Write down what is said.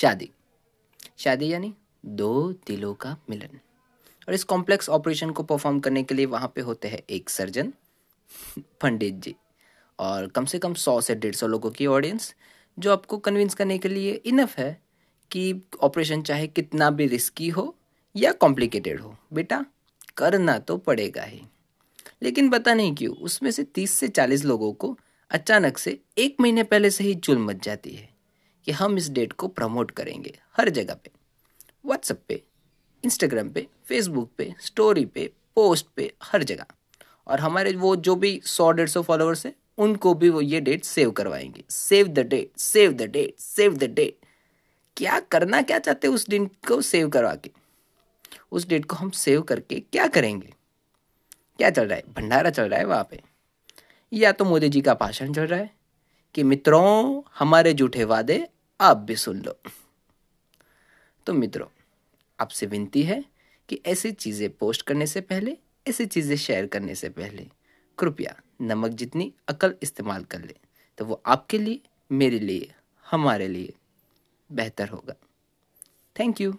शादी। शादी यानी दो दिलों का मिलन। और इस कॉम्प्लेक्स ऑपरेशन को परफॉर्म करने के लिए वहाँ पे होते हैं एक सर्जन पंडित जी, और कम से कम सौ से डेढ़ सौ लोगों की ऑडियंस जो आपको कन्विंस करने के लिए इनफ है कि ऑपरेशन चाहे कितना भी रिस्की हो या कॉम्प्लिकेटेड हो, बेटा, करना तो पड़ेगा ही। लेकिन पता नहीं क्यों, उसमें से तीस से चालीस लोगों को अचानक से एक महीने पहले से ही चुल मच जाती है। कि हम इस डेट को प्रमोट करेंगे, हर जगह पे। व्हाट्सएप पे इंस्टाग्राम पे फेसबुक पे स्टोरी पे पोस्ट पे, हर जगह। और हमारे वो जो भी सौ, डेढ़ सौ फॉलोअर्स हैं, उनको भी वो ये डेट सेव करवाएँगे। Save the date save the date save the date क्या करना क्या चाहते उस दिन को सेव करवा के? उस डेट को हम सेव करके क्या करेंगे? क्या चल रहा है? भंडारा चल रहा है वहाँ पे। या तो मोदी जी का भाषण चल रहा है कि मित्रों, हमारे झूठे वादे आप भी सुन लो। तो मित्रों, आपसे विनती है कि ऐसी चीज़ें पोस्ट करने से पहले, ऐसी चीज़ें शेयर करने से पहले, कृपया नमक जितनी अकल इस्तेमाल कर ले तो वो आपके लिए, मेरे लिए, हमारे लिए बेहतर होगा। Thank you